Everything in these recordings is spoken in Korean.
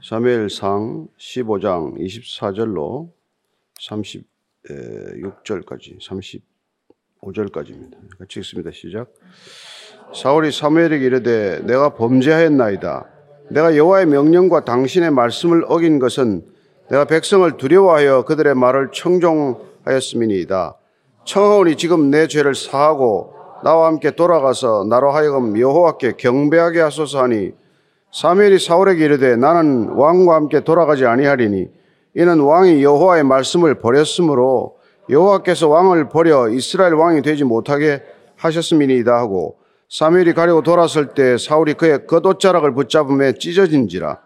사무엘상 15장 24절로 36절까지 35절까지입니다. 같이 읽습니다. 시작. 사울이 사무엘에게 이르되 내가 범죄하였나이다. 내가 여호와의 명령과 당신의 말씀을 어긴 것은 내가 백성을 두려워하여 그들의 말을 청종하였음이니이다. 청하오니 지금 내 죄를 사하고 나와 함께 돌아가서 나로 하여금 여호와께 경배하게 하소서 하니 사무엘이 사울에게 이르되 나는 왕과 함께 돌아가지 아니하리니 이는 왕이 여호와의 말씀을 버렸으므로 여호와께서 왕을 버려 이스라엘 왕이 되지 못하게 하셨음이니이다 하고 사무엘이 가려고 돌았을 때 사울이 그의 겉옷자락을 붙잡음에 찢어진지라.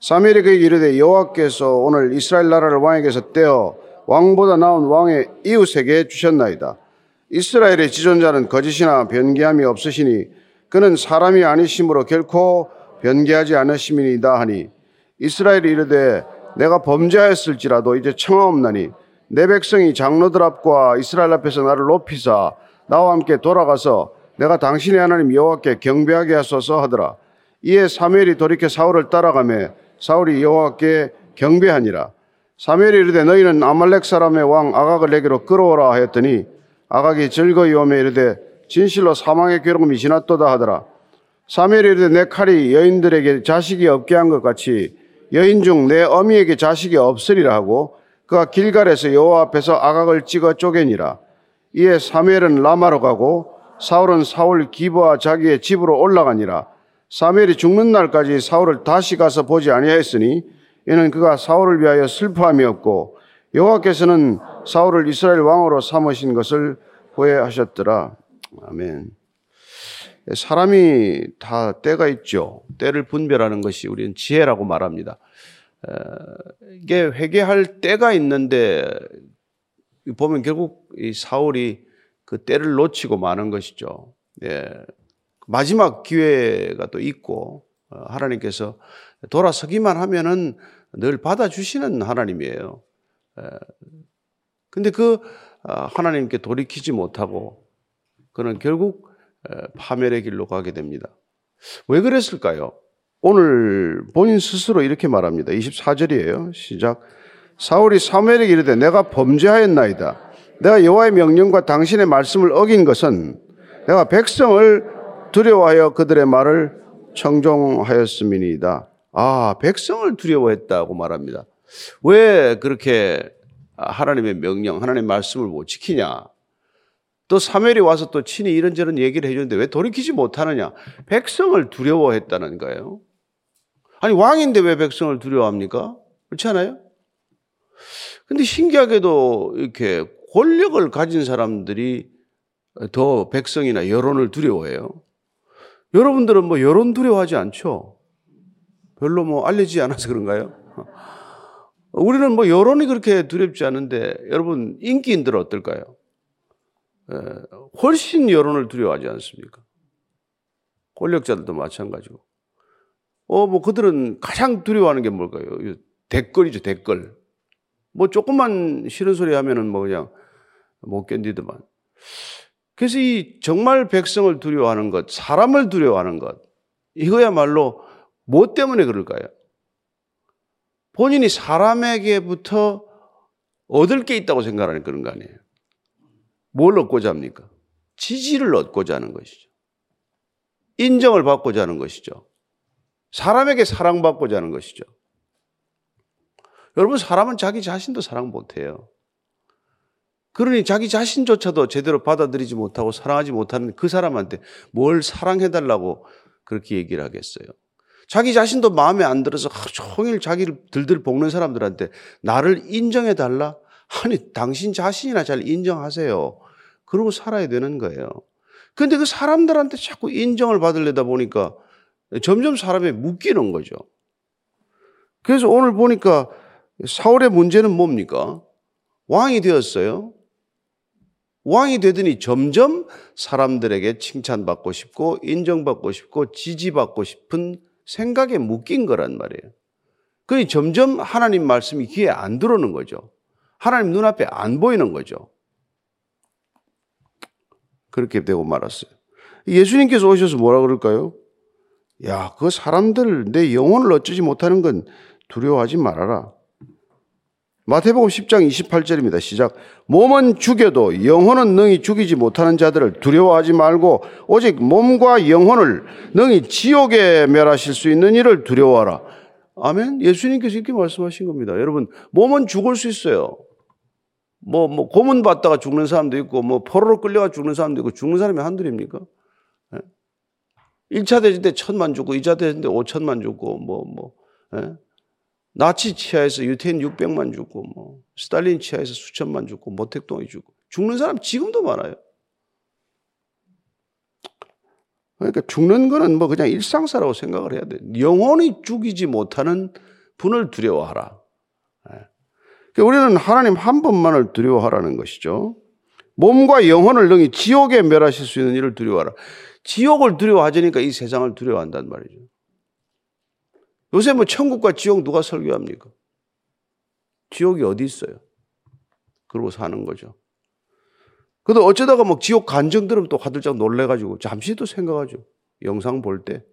사무엘이 그에게 이르되 여호와께서 오늘 이스라엘 나라를 왕에게서 떼어 왕보다 나은 왕의 이웃에게 주셨나이다. 이스라엘의 지존자는 거짓이나 변개함이 없으시니 그는 사람이 아니심으로 결코 변개하지 않으심이니이다 하니 이스라엘이 이르되 내가 범죄하였을지라도 이제 청하옵나니 내 백성이 장로들 앞과 이스라엘 앞에서 나를 높이사 나와 함께 돌아가서 내가 당신의 하나님 여호와께 경배하게 하소서 하더라. 이에 사무엘이 돌이켜 사울을 따라가며 사울이 여호와께 경배하니라. 사무엘이 이르되 너희는 아말렉 사람의 왕 아각을 내게로 끌어오라 하였더니 아각이 즐거이 오며 이르되 진실로 사망의 괴로움이 지났도다 하더라. 사무엘이 이르되 내 칼이 여인들에게 자식이 없게 한 것 같이 여인 중 내 어미에게 자식이 없으리라 하고 그가 길갈에서 여호와 앞에서 아각을 찍어 쪼개니라. 이에 사무엘은 라마로 가고 사울은 사울 기브와 자기의 집으로 올라가니라. 사무엘이 죽는 날까지 사울을 다시 가서 보지 아니하였으니 이는 그가 사울을 위하여 슬퍼함이 없고 여호와께서는 사울을 이스라엘 왕으로 삼으신 것을 후회하셨더라. 아멘. 사람이 다 때가 있죠. 때를 분별하는 것이 우리는 지혜라고 말합니다. 이게 회개할 때가 있는데 보면 결국 이 사울이 그 때를 놓치고 마는 것이죠. 예. 마지막 기회가 또 있고 어, 하나님께서 돌아서기만 하면은 늘 받아주시는 하나님이에요. 근데 그 아, 하나님께 돌이키지 못하고 그는 결국 파멸의 길로 가게 됩니다. 왜 그랬을까요? 오늘 본인 스스로 이렇게 말합니다. 24절이에요. 시작. 사울이 사무엘에게 이르되 내가 범죄하였나이다. 내가 여호와의 명령과 당신의 말씀을 어긴 것은 내가 백성을 두려워하여 그들의 말을 청종하였음이니이다. 아, 백성을 두려워했다고 말합니다. 왜 그렇게 하나님의 명령, 하나님의 말씀을 못 지키냐? 또 사무엘이 와서 또 친히 이런저런 얘기를 해주는데 왜 돌이키지 못하느냐? 백성을 두려워했다는 거예요. 아니 왕인데 왜 백성을 두려워합니까? 그렇지 않아요? 근데 신기하게도 이렇게 권력을 가진 사람들이 더 백성이나 여론을 두려워해요. 여러분들은 뭐 여론 두려워하지 않죠? 별로 뭐 알려지지 않아서 그런가요? 우리는 뭐 여론이 그렇게 두렵지 않은데 여러분 인기인들은 어떨까요? 예, 훨씬 여론을 두려워하지 않습니까? 권력자들도 마찬가지고. 어, 뭐 그들은 가장 두려워하는 게 뭘까요? 댓글이죠, 댓글. 뭐 조금만 싫은 소리 하면은 뭐 그냥 못 견디더만. 그래서 이 정말 백성을 두려워하는 것, 사람을 두려워하는 것, 이거야말로 뭐 때문에 그럴까요? 본인이 사람에게부터 얻을 게 있다고 생각하는 그런 거 아니에요. 뭘 얻고자 합니까? 지지를 얻고자 하는 것이죠. 인정을 받고자 하는 것이죠. 사람에게 사랑받고자 하는 것이죠. 여러분, 사람은 자기 자신도 사랑 못해요. 그러니 자기 자신조차도 제대로 받아들이지 못하고 사랑하지 못하는 그 사람한테 뭘 사랑해달라고 그렇게 얘기를 하겠어요. 자기 자신도 마음에 안 들어서 종일 자기를 들들 볶는 사람들한테 나를 인정해달라? 아니, 당신 자신이나 잘 인정하세요. 그러고 살아야 되는 거예요. 근데 그 사람들한테 자꾸 인정을 받으려다 보니까 점점 사람이 묶이는 거죠. 그래서 오늘 보니까 사울의 문제는 뭡니까? 왕이 되었어요. 왕이 되더니 점점 사람들에게 칭찬받고 싶고 인정받고 싶고 지지받고 싶은 생각에 묶인 거란 말이에요. 그니 점점 하나님 말씀이 귀에 안 들어오는 거죠. 하나님 눈앞에 안 보이는 거죠. 그렇게 되고 말았어요. 예수님께서 오셔서 뭐라 그럴까요? 야, 그 사람들 내 영혼을 어쩌지 못하는 건 두려워하지 말아라. 마태복음 10장 28절입니다. 시작. 몸은 죽여도 영혼은 능히 죽이지 못하는 자들을 두려워하지 말고 오직 몸과 영혼을 능히 지옥에 멸하실 수 있는 일을 두려워하라. 아멘. 예수님께서 이렇게 말씀하신 겁니다. 여러분, 몸은 죽을 수 있어요. 뭐, 뭐, 고문 받다가 죽는 사람도 있고, 뭐, 포로로 끌려가 죽는 사람도 있고, 죽는 사람이 한둘입니까? 1차 대전 때 천만 죽고, 2차 대전 때 5천만 죽고, 뭐, 뭐, 예? 나치 치하에서 유태인 600만 죽고, 뭐, 스탈린 치하에서 수천만 죽고, 모택동이 죽고, 죽는 사람 지금도 많아요. 그러니까 죽는 거는 뭐 그냥 일상사라고 생각을 해야 돼. 영원히 죽이지 못하는 분을 두려워하라. 예. 그러니까 우리는 하나님 한 분만을 두려워하라는 것이죠. 몸과 영혼을 능히 지옥에 멸하실 수 있는 일을 두려워하라. 지옥을 두려워하자니까 이 세상을 두려워한단 말이죠. 요새 뭐 천국과 지옥 누가 설교합니까? 지옥이 어디 있어요? 그러고 사는 거죠. 그래도 어쩌다가 뭐 지옥 간정 들으면 또 화들짝 놀래가지고 잠시 또 생각하죠. 영상 볼 때.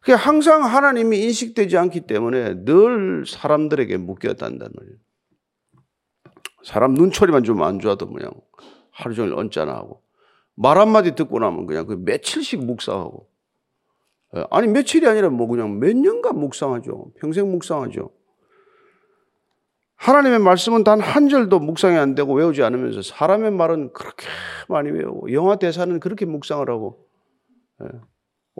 그게 항상 하나님이 인식되지 않기 때문에 늘 사람들에게 묶였단단 말이에요. 사람 눈초리만 좀 안 좋아도 그냥 하루 종일 언짢아 하고 말 한마디 듣고 나면 그냥 그 며칠씩 묵상하고 예, 아니 며칠이 아니라 뭐 그냥 몇 년간 묵상하죠. 평생 묵상하죠. 하나님의 말씀은 단 한 절도 묵상이 안 되고 외우지 않으면서 사람의 말은 그렇게 많이 외우고 영화 대사는 그렇게 묵상을 하고 예.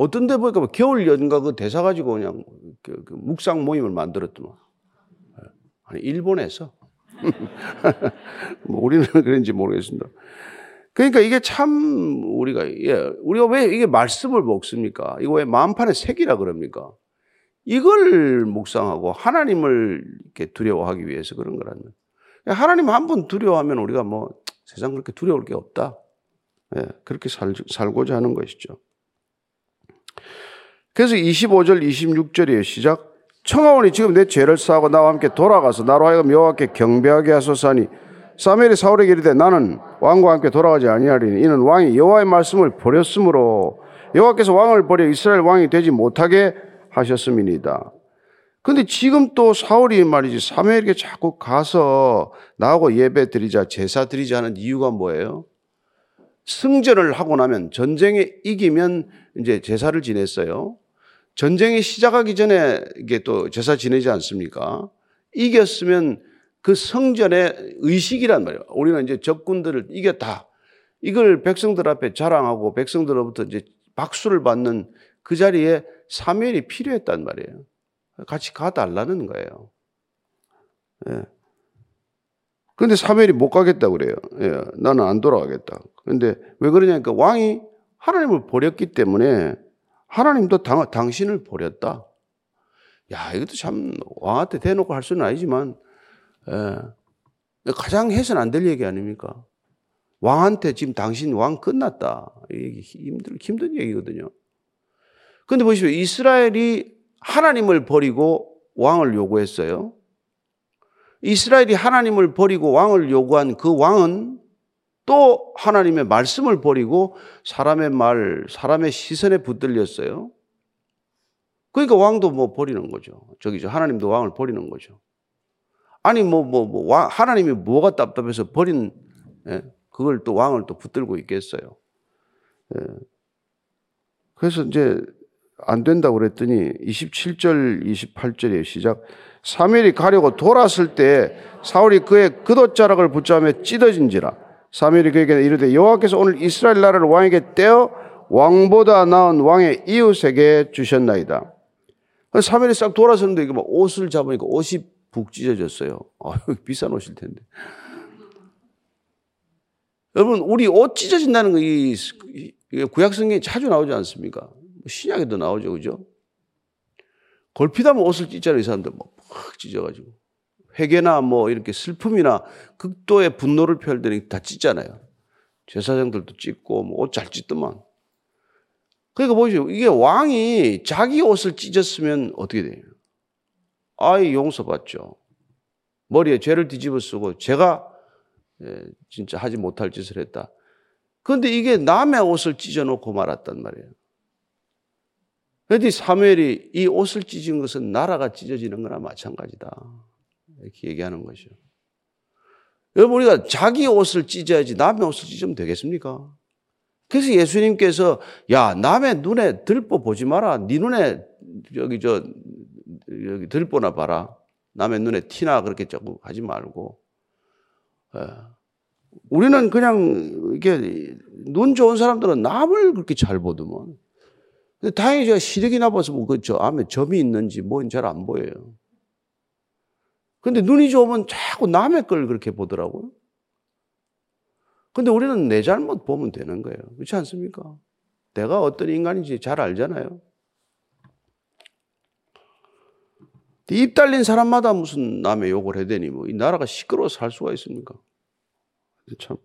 어떤 데 보니까 뭐 겨울 연가 그 대사 가지고 그냥 그, 그 묵상 모임을 만들었더만 예. 아니 일본에서 뭐 우리는 그런지 모르겠습니다. 그러니까 이게 참 우리가 예, 우리가 왜 이게 말씀을 먹습니까? 이거 왜 마음판에 색이라 그럽니까? 이걸 묵상하고 하나님을 이렇게 두려워하기 위해서 그런 거라는 하나님 한분 두려워하면 우리가 뭐 세상 그렇게 두려울 게 없다. 예, 그렇게 살, 살고자 하는 것이죠. 그래서 25절, 26절이에요. 시작. 청하오니 지금 내 죄를 사하고 나와 함께 돌아가서 나로 하여금 여호와께 경배하게 하소서니 사무엘이 사울에게 이르되 나는 왕과 함께 돌아가지 아니하리니 이는 왕이 여호와의 말씀을 버렸으므로 여호와께서 왕을 버려 이스라엘 왕이 되지 못하게 하셨음이니다. 근데 지금 또 사울이 말이지 사무엘에게 자꾸 가서 나하고 예배 드리자 제사 드리자 하는 이유가 뭐예요? 승전을 하고 나면 전쟁에 이기면 이제 제사를 지냈어요. 전쟁이 시작하기 전에 이게 또 제사 지내지 않습니까? 이겼으면 그 성전의 의식이란 말이에요. 우리는 이제 적군들을 이겼다. 이걸 백성들 앞에 자랑하고 백성들로부터 이제 박수를 받는 그 자리에 사무엘이 필요했단 말이에요. 같이 가달라는 거예요. 예. 근데 사무엘이 못 가겠다 그래요. 예, 나는 안 돌아가겠다. 근데 왜 그러냐니까 왕이 하나님을 버렸기 때문에 하나님도 당, 당신을 버렸다. 야, 이것도 참 왕한테 대놓고 할 수는 아니지만 예. 가장 해서는 안 될 얘기 아닙니까? 왕한테 지금 당신 왕 끝났다. 이게 힘들, 힘든 얘기거든요. 근데 보시오. 이스라엘이 하나님을 버리고 왕을 요구했어요. 이스라엘이 하나님을 버리고 왕을 요구한 그 왕은 또 하나님의 말씀을 버리고 사람의 말, 사람의 시선에 붙들렸어요. 그러니까 왕도 뭐 버리는 거죠. 저기죠. 하나님도 왕을 버리는 거죠. 아니 뭐 뭐 뭐 하나님이 뭐가 답답해서 버린 예? 그걸 또 왕을 또 붙들고 있겠어요. 예. 그래서 이제 안 된다고 그랬더니 27절 28절에 시작 사무엘이 가려고 돌았을 때 사울이 그의 그옷자락을 붙잡으며 찢어진지라 사무엘이 그에게 이르되 여호와께서 오늘 이스라엘 나라를 왕에게 떼어 왕보다 나은 왕의 이웃에게 주셨나이다. 사무엘이 싹 돌아서는데 이게 막 옷을 잡으니까 옷이 북 찢어졌어요. 아, 비싼 옷일 텐데. 여러분, 우리 옷 찢어진다는 거, 이, 구약 성경에 자주 나오지 않습니까? 뭐 신약에도 나오죠, 그죠? 골피다면 옷을 찢잖아요, 이 사람들. 뭐, 팍 찢어가지고. 회개나 뭐, 이렇게 슬픔이나 극도의 분노를 표할 때는 다 찢잖아요. 제사장들도 찢고, 뭐, 옷 잘 찢더만. 그러니까 보시죠. 이게 왕이 자기 옷을 찢었으면 어떻게 돼요? 아이 용서받죠. 머리에 죄를 뒤집어 쓰고 제가 예, 진짜 하지 못할 짓을 했다. 그런데 이게 남의 옷을 찢어놓고 말았단 말이에요. 그런데 사무엘이 이 옷을 찢은 것은 나라가 찢어지는 거나 마찬가지다. 이렇게 얘기하는 것이죠. 여러분, 우리가 자기 옷을 찢어야지 남의 옷을 찢으면 되겠습니까? 그래서 예수님께서 야 남의 눈에 들보 보지 마라. 네 눈에 여기 저 여기 들보나 봐라. 남의 눈에 티나 그렇게 자꾸 하지 말고. 예. 우리는 그냥 이게 눈 좋은 사람들은 남을 그렇게 잘 보더만. 다행히 제가 시력이 나빠서 뭐 그저 암에 점이 있는지 뭔지 잘 안 보여요. 근데 눈이 좋으면 자꾸 남의 걸 그렇게 보더라고요. 근데 우리는 내 잘못 보면 되는 거예요. 그렇지 않습니까? 내가 어떤 인간인지 잘 알잖아요. 입 달린 사람마다 무슨 남의 욕을 해대니 뭐 이 나라가 시끄러워서 살 수가 있습니까? 참.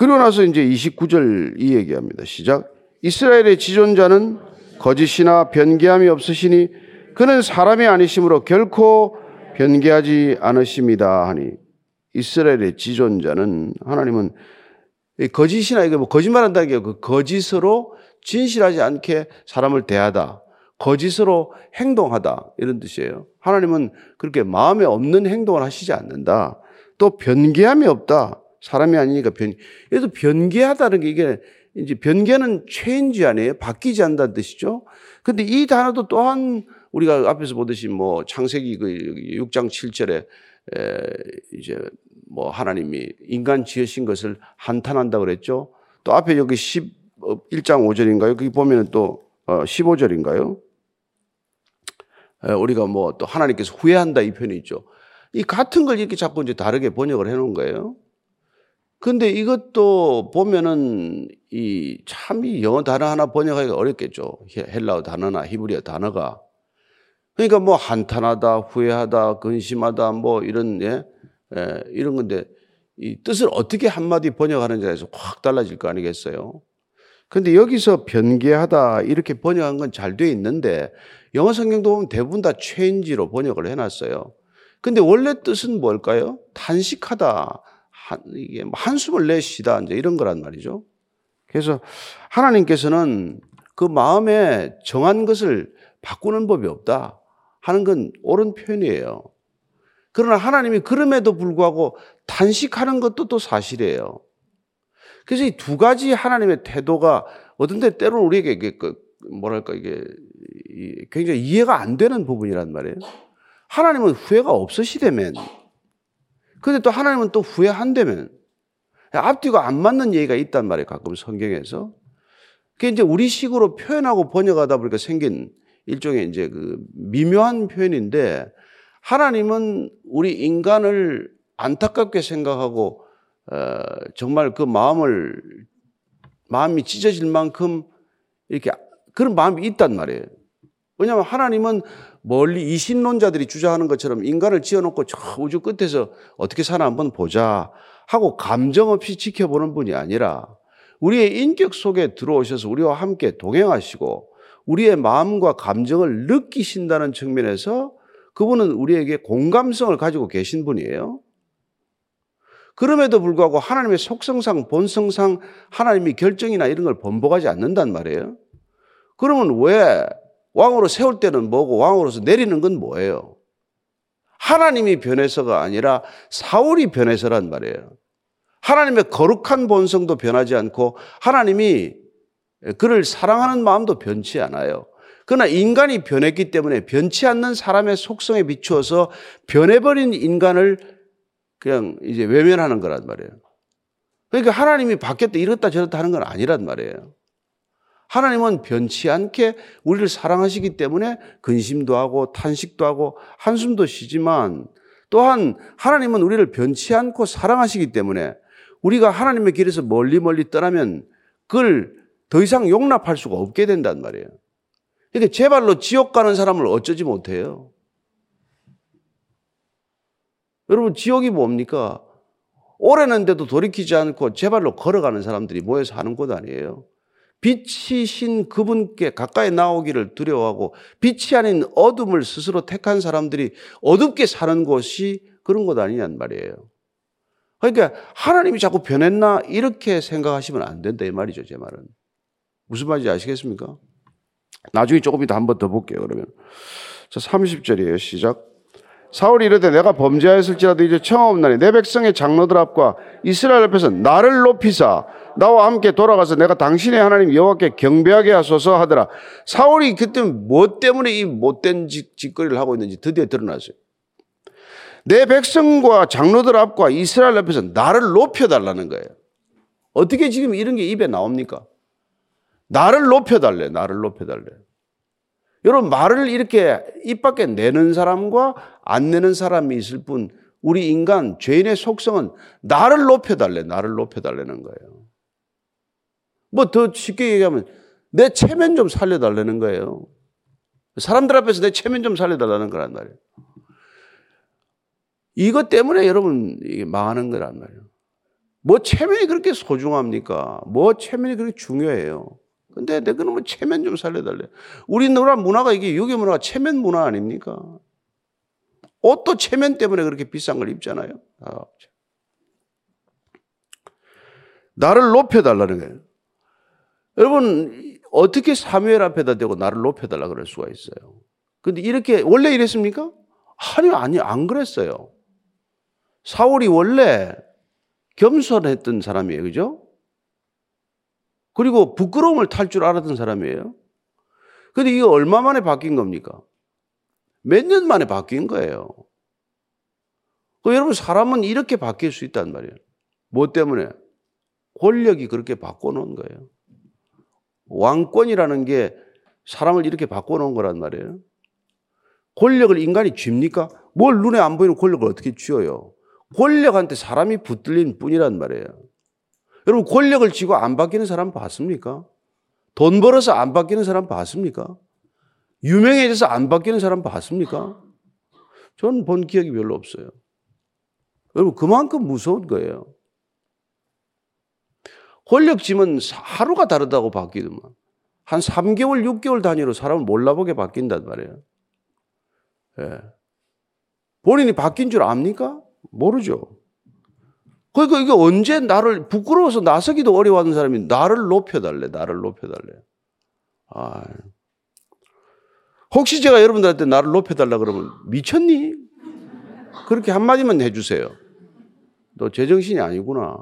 그러고 나서 이제 29절 이 얘기합니다. 시작. 이스라엘의 지존자는 거짓이나 변개함이 없으시니 그는 사람이 아니심으로 결코 변개하지 않으십니다 하니 이스라엘의 지존자는 하나님은 거짓이나 이거 뭐 거짓말한다는 게 그 거짓으로 진실하지 않게 사람을 대하다. 거짓으로 행동하다. 이런 뜻이에요. 하나님은 그렇게 마음에 없는 행동을 하시지 않는다. 또 변개함이 없다. 사람이 아니니까 변, 그래도 변개하다는 게 이게 이제 변개는 체인지 아니에요? 바뀌지 않는다는 뜻이죠. 근데 이 단어도 또한 우리가 앞에서 보듯이 뭐 창세기 그 6장 7절에 에 이제 뭐 하나님이 인간 지으신 것을 한탄한다 그랬죠. 또 앞에 여기 11장 어, 5절인가요? 거기 보면은 또 15절인가요? 어, 우리가 뭐 또 하나님께서 후회한다 이 표현이 있죠. 이 같은 걸 이렇게 자꾸 이제 다르게 번역을 해 놓은 거예요. 근데 이것도 보면은 이 참 이 영어 단어 하나 번역하기가 어렵겠죠. 헬라어 단어나 히브리어 단어가. 그러니까 뭐 한탄하다, 후회하다, 근심하다, 뭐 이런, 예, 예, 이런 건데 이 뜻을 어떻게 한마디 번역하는지에 대해서 확 달라질 거 아니겠어요? 근데 여기서 변개하다 이렇게 번역한 건 잘 돼 있는데 영어 성경도 보면 대부분 다 체인지로 번역을 해놨어요. 근데 원래 뜻은 뭘까요? 단식하다, 한, 이게 뭐 한숨을 내쉬다, 이제 이런 거란 말이죠. 그래서 하나님께서는 그 마음에 정한 것을 바꾸는 법이 없다. 하는 건 옳은 표현이에요. 그러나 하나님이 그럼에도 불구하고 단식하는 것도 또 사실이에요. 그래서 이 두 가지 하나님의 태도가 어떤데 때로는 우리에게 이게 그 뭐랄까 이게 굉장히 이해가 안 되는 부분이란 말이에요. 하나님은 후회가 없으시다면, 근데 또 하나님은 또 후회한다면, 앞뒤가 안 맞는 얘기가 있단 말이에요. 가끔 성경에서. 그게 이제 우리 식으로 표현하고 번역하다 보니까 생긴 일종의 이제 그 미묘한 표현인데 하나님은 우리 인간을 안타깝게 생각하고 어, 정말 그 마음을 마음이 찢어질 만큼 이렇게 그런 마음이 있단 말이에요. 왜냐하면 하나님은 멀리 이신론자들이 주장하는 것처럼 인간을 지어놓고 저 우주 끝에서 어떻게 사나 한번 보자 하고 감정 없이 지켜보는 분이 아니라 우리의 인격 속에 들어오셔서 우리와 함께 동행하시고 우리의 마음과 감정을 느끼신다는 측면에서 그분은 우리에게 공감성을 가지고 계신 분이에요. 그럼에도 불구하고 하나님의 속성상, 본성상 하나님이 결정이나 이런 걸 번복하지 않는단 말이에요. 그러면 왜 왕으로 세울 때는 뭐고 왕으로서 내리는 건 뭐예요? 하나님이 변해서가 아니라 사울이 변해서란 말이에요. 하나님의 거룩한 본성도 변하지 않고 하나님이 그를 사랑하는 마음도 변치 않아요. 그러나 인간이 변했기 때문에 변치 않는 사람의 속성에 비추어서 변해버린 인간을 그냥 이제 외면하는 거란 말이에요. 그러니까 하나님이 바뀌었다 이렇다 저렇다 하는 건 아니란 말이에요. 하나님은 변치 않게 우리를 사랑하시기 때문에 근심도 하고 탄식도 하고 한숨도 쉬지만 또한 하나님은 우리를 변치 않고 사랑하시기 때문에 우리가 하나님의 길에서 멀리 멀리 떠나면 그걸 더 이상 용납할 수가 없게 된단 말이에요. 그러니까 제 발로 지옥 가는 사람을 어쩌지 못해요. 여러분, 지옥이 뭡니까? 오래는데도 돌이키지 않고 제 발로 걸어가는 사람들이 모여서 하는 곳 아니에요. 빛이신 그분께 가까이 나오기를 두려워하고 빛이 아닌 어둠을 스스로 택한 사람들이 어둡게 사는 곳이 그런 곳 아니냔 말이에요. 그러니까 하나님이 자꾸 변했나 이렇게 생각하시면 안 된다 이 말이죠, 제 말은. 무슨 말인지 아시겠습니까? 나중에 조금 이따 한 번 더 볼게요, 그러면. 자, 30절이에요. 시작. 사울이 이르되 내가 범죄하였을지라도 이제 청하옵나니 내 백성의 장로들 앞과 이스라엘 앞에서 나를 높이사 나와 함께 돌아가서 내가 당신의 하나님 여호와께 경배하게 하소서 하더라. 사울이 그때 뭐 때문에 이 못된 짓, 짓거리를 하고 있는지 드디어 드러났어요. 내 백성과 장로들 앞과 이스라엘 앞에서 나를 높여달라는 거예요. 어떻게 지금 이런 게 입에 나옵니까? 나를 높여달래, 나를 높여달래. 여러분, 말을 이렇게 입 밖에 내는 사람과 안 내는 사람이 있을 뿐, 우리 인간, 죄인의 속성은 나를 높여달래, 나를 높여달라는 거예요. 뭐 더 쉽게 얘기하면, 내 체면 좀 살려달라는 거예요. 사람들 앞에서 내 체면 좀 살려달라는 거란 말이에요. 이것 때문에 여러분, 이게 망하는 거란 말이에요. 뭐 체면이 그렇게 소중합니까? 뭐 체면이 그렇게 중요해요? 근데 내 그놈의 체면 좀 살려달래. 우리나라 문화가 이게 유교 문화가 체면 문화 아닙니까? 옷도 체면 때문에 그렇게 비싼 걸 입잖아요. 아, 나를 높여달라는 거예요. 여러분, 어떻게 사무엘 앞에다 대고 나를 높여달라 그럴 수가 있어요? 근데 이렇게, 원래 이랬습니까? 아니, 아니, 안 그랬어요. 사울이 원래 겸손했던 사람이에요. 그죠? 그리고 부끄러움을 탈 줄 알았던 사람이에요. 근데 이게 얼마 만에 바뀐 겁니까? 몇 년 만에 바뀐 거예요. 그 여러분, 사람은 이렇게 바뀔 수 있단 말이에요. 뭐 때문에? 권력이 그렇게 바꿔놓은 거예요. 왕권이라는 게 사람을 이렇게 바꿔놓은 거란 말이에요. 권력을 인간이 쥡니까? 뭘 눈에 안 보이는 권력을 어떻게 쥐어요? 권력한테 사람이 붙들린 뿐이란 말이에요. 여러분 권력을 쥐고 안 바뀌는 사람 봤습니까? 돈 벌어서 안 바뀌는 사람 봤습니까? 유명해져서 안 바뀌는 사람 봤습니까? 저는 본 기억이 별로 없어요. 여러분 그만큼 무서운 거예요. 권력 쥐면 하루가 다르다고 바뀌더만. 한 3개월, 6개월 단위로 사람을 몰라보게 바뀐단 말이에요. 예. 본인이 바뀐 줄 압니까? 모르죠. 그러니까 이게 언제 나를 부끄러워서 나서기도 어려워하는 사람이 나를 높여달래, 나를 높여달래. 아. 혹시 제가 여러분들한테 나를 높여달라 그러면 미쳤니? 그렇게 한마디만 해주세요. 너 제정신이 아니구나.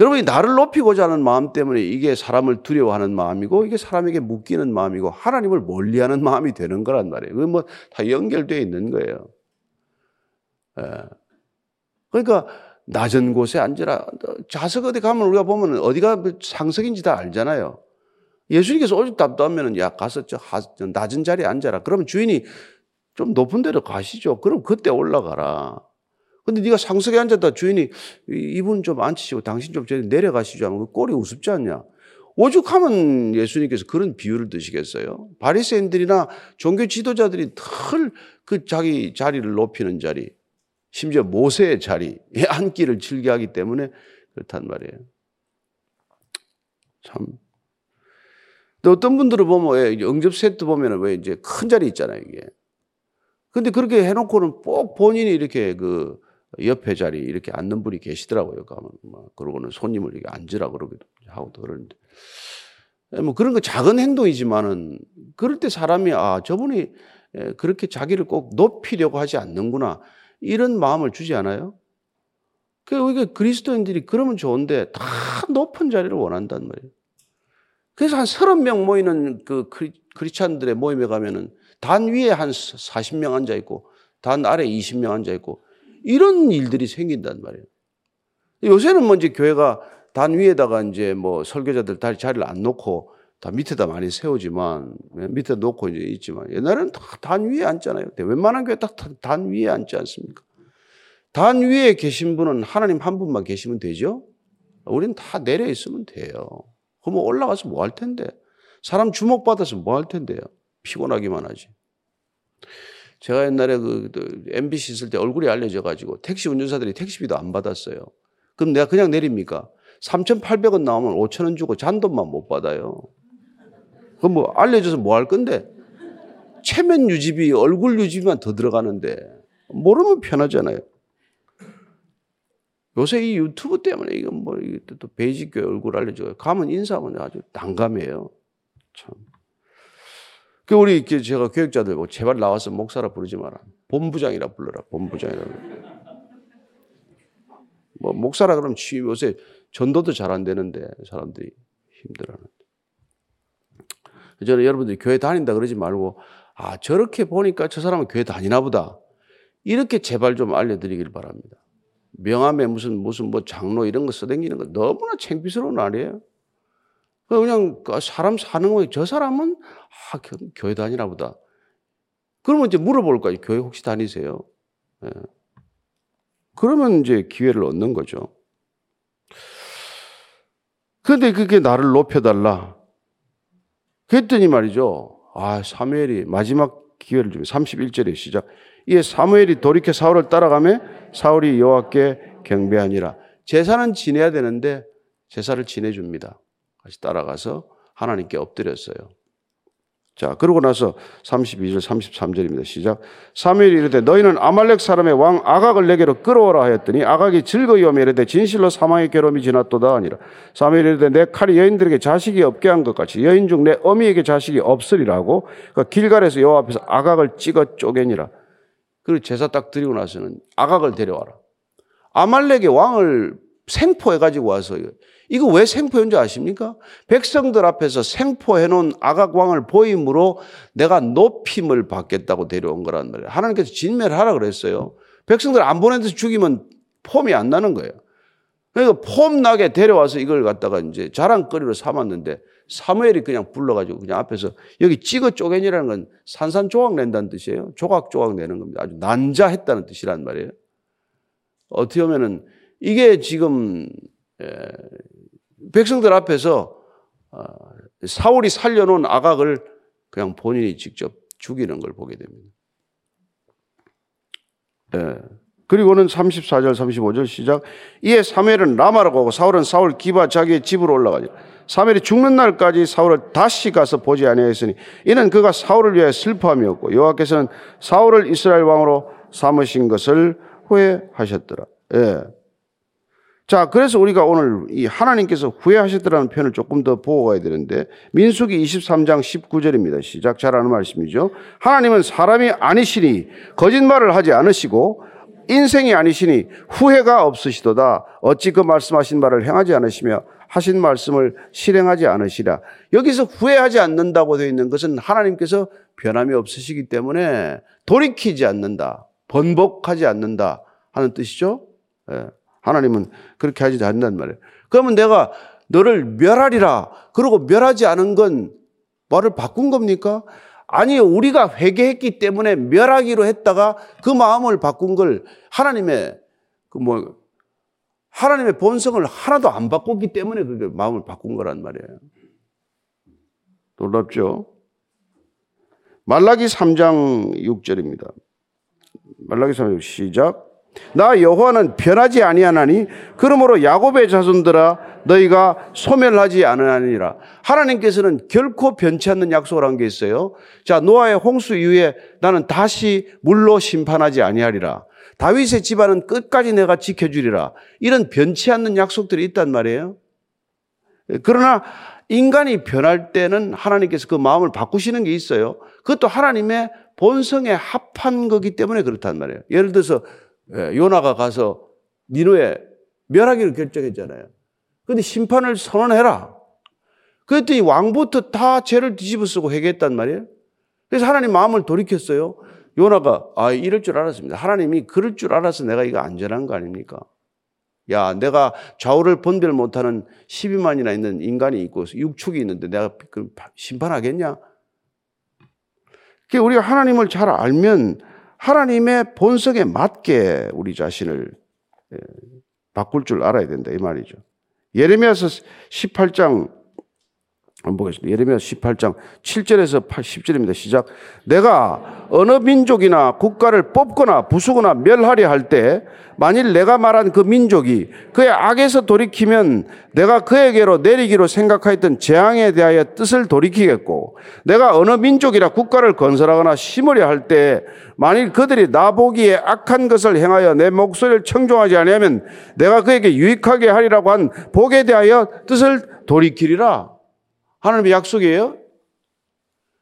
여러분이 나를 높이고자 하는 마음 때문에 이게 사람을 두려워하는 마음이고 이게 사람에게 묶이는 마음이고 하나님을 멀리하는 마음이 되는 거란 말이에요. 그건 뭐 다 연결되어 있는 거예요. 예. 그러니까 낮은 곳에 앉으라. 좌석 어디 가면 우리가 보면 어디가 상석인지 다 알잖아요. 예수님께서 오직 답답하면 야 가서 저 낮은 자리에 앉아라. 그러면 주인이 좀 높은 데로 가시죠. 그럼 그때 올라가라. 근데 네가 상석에 앉았다 주인이 이분 좀 앉히시고 당신 좀 저기 내려가시죠 하면 그 꼴이 우습지 않냐. 오죽하면 예수님께서 그런 비유를 드시겠어요? 바리새인들이나 종교 지도자들이 털그 자기 자리를 높이는 자리, 심지어 모세의 자리에 앉기를 즐겨하기 때문에 그렇단 말이에요. 참. 또 어떤 분들은 보면 왜 영접 세트 보면 왜 이제 큰 자리 있잖아요, 이게. 근데 그렇게 해놓고는 꼭 본인이 이렇게 그 옆에 자리 이렇게 앉는 분이 계시더라고요. 가면 뭐 그러고는 손님을 이렇게 앉으라 그러기도 하고 그러는데. 뭐 그런 거 작은 행동이지만은 그럴 때 사람이 아, 저분이 그렇게 자기를 꼭 높이려고 하지 않는구나. 이런 마음을 주지 않아요? 그러니까 그리스도인들이 그러면 좋은데 다 높은 자리를 원한단 말이에요. 그래서 한 서른 명 모이는 그 크리스찬들의 모임에 가면은 단 위에 한 40명 앉아 있고 단 아래 20명 앉아 있고 이런 일들이 생긴단 말이에요. 요새는 뭐 이제 교회가 단 위에다가 이제 뭐 설교자들 자리를 안 놓고 다 밑에다 많이 세우지만 밑에 놓고 이제 있지만 옛날에는 다 단 위에 앉잖아요. 웬만한 교회 딱 단 위에 앉지 않습니까? 단 위에 계신 분은 하나님 한 분만 계시면 되죠. 우리는 다 내려 있으면 돼요. 그러면 올라가서 뭐 할 텐데? 사람 주목 받아서 뭐 할 텐데요? 피곤하기만 하지. 제가 옛날에 그, 그 MBC 있을 때 얼굴이 알려져 가지고 택시 운전사들이 택시비도 안 받았어요. 그럼 내가 그냥 내립니까? 3,800원 나오면 5,000원 주고 잔돈만 못 받아요. 그럼 뭐 알려줘서 뭐 할 건데? 체면 유지비, 얼굴 유지비만 더 들어가는데 모르면 편하잖아요. 요새 이 유튜브 때문에 이건 뭐, 또 베이직 교회 얼굴 알려줘요. 가면 인사하면 아주 난감해요. 참. 그 우리 제가 교육자들 뭐 제발 나와서 목사라 부르지 마라. 본부장이라 불러라. 본부장이라. 뭐 목사라 그러면 요새 전도도 잘 안 되는데 사람들이 힘들어하는데. 저는 여러분들이 교회 다닌다 그러지 말고 아 저렇게 보니까 저 사람은 교회 다니나 보다. 이렇게 제발 좀 알려드리길 바랍니다. 명함에 무슨 무슨 뭐 장로 이런 거 써댕기는 거 너무나 창피스러운 아니에요. 그냥 그 사람 사는 거에 저 사람은 아 교회 다니나 보다. 그러면 이제 물어볼 거예요. 교회 혹시 다니세요? 예. 그러면 이제 기회를 얻는 거죠. 그런데 그게 나를 높여달라. 그랬더니 말이죠. 아, 사무엘이 마지막 기회를 주면 31절에 시작. 이에 사무엘이 돌이켜 사울을 따라가며 사울이 여호와께 경배하니라. 제사는 지내야 되는데 제사를 지내줍니다. 다시 따라가서 하나님께 엎드렸어요. 자, 그러고 나서 32절, 33절입니다. 시작. 사무엘이 이르되 너희는 아말렉 사람의 왕 아각을 내게로 끌어오라 하였더니 아각이 즐거이 오며 이르되 진실로 사망의 괴로움이 지났도다 하니라. 사무엘이 이르되 내 칼이 여인들에게 자식이 없게 한 것 같이 여인 중 내 어미에게 자식이 없으리라고 그 길갈에서 여호와 앞에서 아각을 찍어 쪼개니라. 그리고 제사 딱 드리고 나서는 아각을 데려와라. 아말렉의 왕을 생포해 가지고 와서 이거 왜 생포한 줄 아십니까? 백성들 앞에서 생포해 놓은 아각 왕을 보임으로 내가 높임을 받겠다고 데려온 거란 말이에요. 하나님께서 진멸하라 그랬어요. 백성들 안 보내서 죽이면 폼이 안 나는 거예요. 그러니까 폼 나게 데려와서 이걸 갖다가 이제 자랑거리로 삼았는데 사무엘이 그냥 불러가지고 그냥 앞에서 여기 찍어 쪼개니라는 건 산산조각 낸다는 뜻이에요. 조각조각 내는 겁니다. 아주 난자했다는 뜻이란 말이에요. 어떻게 보면은 이게 지금 백성들 앞에서 어, 사울이 살려놓은 아각을 그냥 본인이 직접 죽이는 걸 보게 됩니다. 예. 그리고는 34절, 35절 시작. 이에 사무엘은 라마로 가고 사울은 사울 기바 자기의 집으로 올라가죠. 사무엘이 죽는 날까지 사울을 다시 가서 보지 아니하였으니 이는 그가 사울을 위하여 슬퍼함이었고 여호와께서는 사울을 이스라엘 왕으로 삼으신 것을 후회하셨더라. 예. 자, 그래서 우리가 오늘 이 하나님께서 후회하셨더라는 표현을 조금 더 보고 가야 되는데 민수기 23장 19절입니다. 시작 잘하는 말씀이죠. 하나님은 사람이 아니시니 거짓말을 하지 않으시고 인생이 아니시니 후회가 없으시도다. 어찌 그 말씀하신 말을 행하지 않으시며 하신 말씀을 실행하지 않으시라. 여기서 후회하지 않는다고 되어 있는 것은 하나님께서 변함이 없으시기 때문에 돌이키지 않는다. 번복하지 않는다 하는 뜻이죠. 예. 하나님은 그렇게 하지 않는단 말이에요. 그러면 내가 너를 멸하리라. 그러고 멸하지 않은 건 말을 바꾼 겁니까? 아니요. 우리가 회개했기 때문에 멸하기로 했다가 그 마음을 바꾼 걸 하나님의 그 뭐 하나님의 본성을 하나도 안 바꿨기 때문에 그 마음을 바꾼 거란 말이에요. 놀랍죠? 말라기 3장 6절입니다. 말라기 3장 시작. 나 여호와는 변하지 아니하나니 그러므로 야곱의 자손들아 너희가 소멸하지 않으니라. 하나님께서는 결코 변치 않는 약속을 한 게 있어요. 자 노아의 홍수 이후에 나는 다시 물로 심판하지 아니하리라. 다윗의 집안은 끝까지 내가 지켜주리라. 이런 변치 않는 약속들이 있단 말이에요. 그러나 인간이 변할 때는 하나님께서 그 마음을 바꾸시는 게 있어요. 그것도 하나님의 본성에 합한 거기 때문에 그렇단 말이에요. 예를 들어서 예, 요나가 가서 니누에 멸하기를 결정했잖아요. 근데 심판을 선언해라. 그랬더니 왕부터 다 죄를 뒤집어 쓰고 회개했단 말이에요. 그래서 하나님 마음을 돌이켰어요. 요나가 아 이럴 줄 알았습니다. 하나님이 그럴 줄 알아서 내가 이거 안전한 거 아닙니까? 야, 내가 좌우를 분별 못하는 12만이나 있는 인간이 있고 육축이 있는데 내가 그 심판하겠냐? 우리가 하나님을 잘 알면 하나님의 본성에 맞게 우리 자신을 예, 바꿀 줄 알아야 된다 이 말이죠. 예레미야서 18장 한번 보겠습니다. 예레미야 18장 7절에서 10절입니다. 시작. 내가 어느 민족이나 국가를 뽑거나 부수거나 멸하려 할 때 만일 내가 말한 그 민족이 그의 악에서 돌이키면 내가 그에게로 내리기로 생각하였던 재앙에 대하여 뜻을 돌이키겠고 내가 어느 민족이나 국가를 건설하거나 심으려 할 때 만일 그들이 나 보기에 악한 것을 행하여 내 목소리를 청종하지 아니하면 내가 그에게 유익하게 하리라고 한 복에 대하여 뜻을 돌이키리라. 하나님의 약속이에요.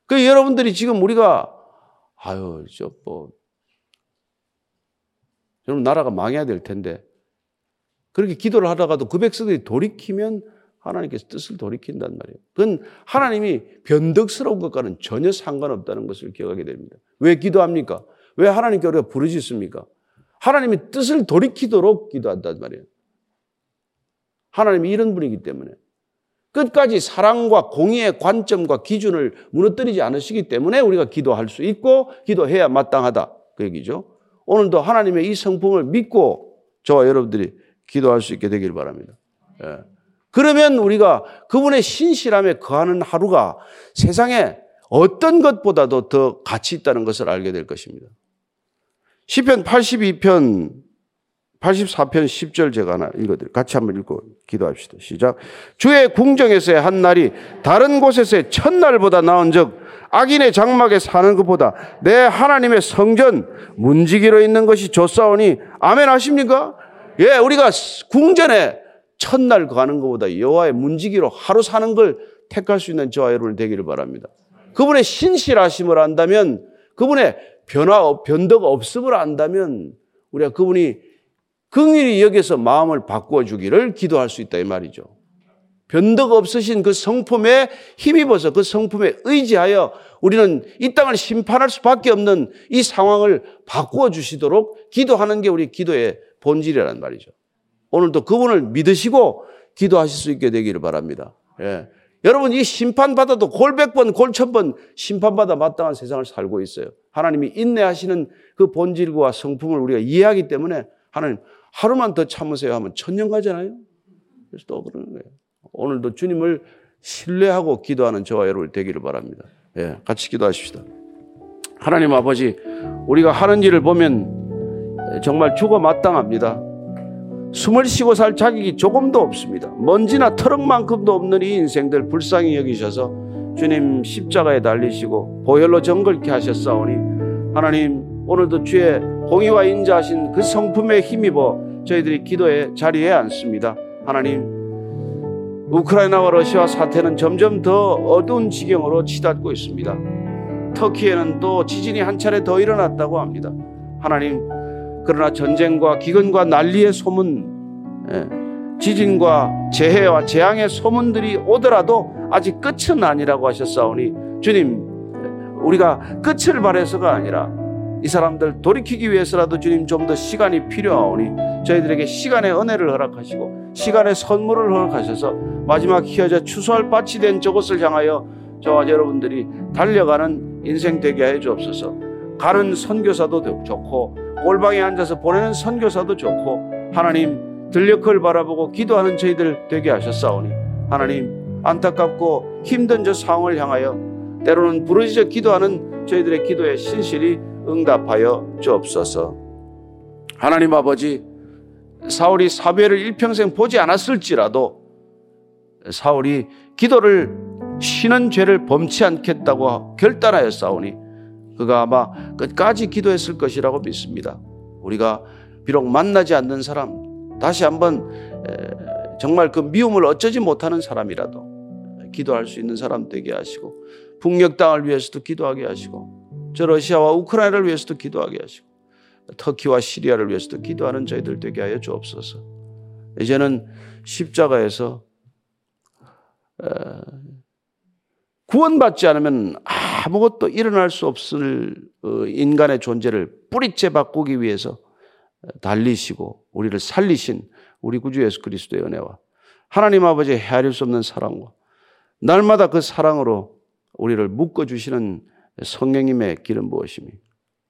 그 여러분들이 지금 우리가 아유 저뭐 여러분 나라가 망해야 될 텐데 그렇게 기도를 하다가도 그 백성들이 돌이키면 하나님께서 뜻을 돌이킨단 말이에요. 그건 하나님이 변덕스러운 것과는 전혀 상관없다는 것을 기억하게 됩니다. 왜 기도합니까? 왜 하나님께 우리가 부르짖습니까? 하나님이 뜻을 돌이키도록 기도한단 말이에요. 하나님이 이런 분이기 때문에. 끝까지 사랑과 공의의 관점과 기준을 무너뜨리지 않으시기 때문에 우리가 기도할 수 있고 기도해야 마땅하다. 그 얘기죠. 오늘도 하나님의 이 성품을 믿고 저와 여러분들이 기도할 수 있게 되길 바랍니다. 예. 그러면 우리가 그분의 신실함에 거하는 하루가 세상에 어떤 것보다도 더 가치 있다는 것을 알게 될 것입니다. 시편 82편 84편 10절 제가 하나 읽어드릴게요. 같이 한번 읽고 기도합시다. 시작. 주의 궁정에서의 한 날이 다른 곳에서의 첫날보다 나은 적 악인의 장막에 사는 것보다 내 하나님의 성전 문지기로 있는 것이 좋사오니 아멘 하십니까? 예, 우리가 궁전에 첫날 가는 것보다 여호와의 문지기로 하루 사는 걸 택할 수 있는 저와 여러분 되기를 바랍니다. 그분의 신실하심을 안다면 그분의 변화 변덕 없음을 안다면 우리가 그분이 긍일이 여기서 마음을 바꾸어 주기를 기도할 수 있다 이 말이죠. 변덕 없으신 그 성품에 힘입어서 그 성품에 의지하여 우리는 이 땅을 심판할 수밖에 없는 이 상황을 바꾸어 주시도록 기도하는 게 우리 기도의 본질이란 말이죠. 오늘도 그분을 믿으시고 기도하실 수 있게 되기를 바랍니다. 예. 여러분 이 심판받아도 골백번 골천번 심판받아 마땅한 세상을 살고 있어요. 하나님이 인내하시는 그 본질과 성품을 우리가 이해하기 때문에 하나님 하루만 더 참으세요 하면 천년 가잖아요. 그래서 또 그러는 거예요. 오늘도 주님을 신뢰하고 기도하는 저와 여러분 되기를 바랍니다. 예, 같이 기도하십시다. 하나님 아버지, 우리가 하는 일을 보면 정말 죽어 마땅합니다. 숨을 쉬고 살 자격이 조금도 없습니다. 먼지나 트럭만큼도 없는 이 인생들 불쌍히 여기셔서 주님 십자가에 달리시고 보혈로 정글케 하셨사오니 하나님 오늘도 주의 공의와 인자하신 그 성품에 힘입어 저희들이 기도의 자리에 앉습니다. 하나님, 우크라이나와 러시아 사태는 점점 더 어두운 지경으로 치닫고 있습니다. 터키에는 또 지진이 한 차례 더 일어났다고 합니다. 하나님, 그러나 전쟁과 기근과 난리의 소문, 예, 지진과 재해와 재앙의 소문들이 오더라도 아직 끝은 아니라고 하셨사오니 주님, 우리가 끝을 바래서가 아니라 이 사람들 돌이키기 위해서라도 주님 좀 더 시간이 필요하오니 저희들에게 시간의 은혜를 허락하시고 시간의 선물을 허락하셔서 마지막 희어져 추수할 밭이 된 저것을 향하여 저와 여러분들이 달려가는 인생 되게 해 주옵소서. 가는 선교사도 좋고 골방에 앉아서 보내는 선교사도 좋고 하나님 들녘을 바라보고 기도하는 저희들 되게 하셨사오니 하나님 안타깝고 힘든 저 상황을 향하여 때로는 부르짖어 기도하는 저희들의 기도에 신실히 응답하여 주옵소서. 하나님 아버지, 사울이 사무엘을 일평생 보지 않았을지라도 사울이 기도를 쉬는 죄를 범치 않겠다고 결단하여 싸우니 그가 아마 끝까지 기도했을 것이라고 믿습니다. 우리가 비록 만나지 않는 사람, 다시 한번 정말 그 미움을 어쩌지 못하는 사람이라도 기도할 수 있는 사람 되게 하시고 북녘 땅을 위해서도 기도하게 하시고 저 러시아와 우크라이나를 위해서도 기도하게 하시고 터키와 시리아를 위해서도 기도하는 저희들 되게 하여 주옵소서. 이제는 십자가에서 구원받지 않으면 아무것도 일어날 수 없을 어, 인간의 존재를 뿌리째 바꾸기 위해서 달리시고 우리를 살리신 우리 구주 예수 그리스도의 은혜와 하나님 아버지의 헤아릴 수 없는 사랑과 날마다 그 사랑으로 우리를 묶어주시는 성령님의 길은 무엇이니?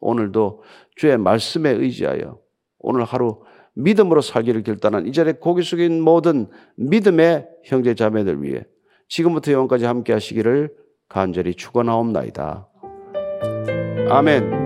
오늘도 주의 말씀에 의지하여 오늘 하루 믿음으로 살기를 결단한 이 자리에 고개 숙인 모든 믿음의 형제 자매들 위해 지금부터 영원까지 함께 하시기를 간절히 축원하옵나이다. 아멘.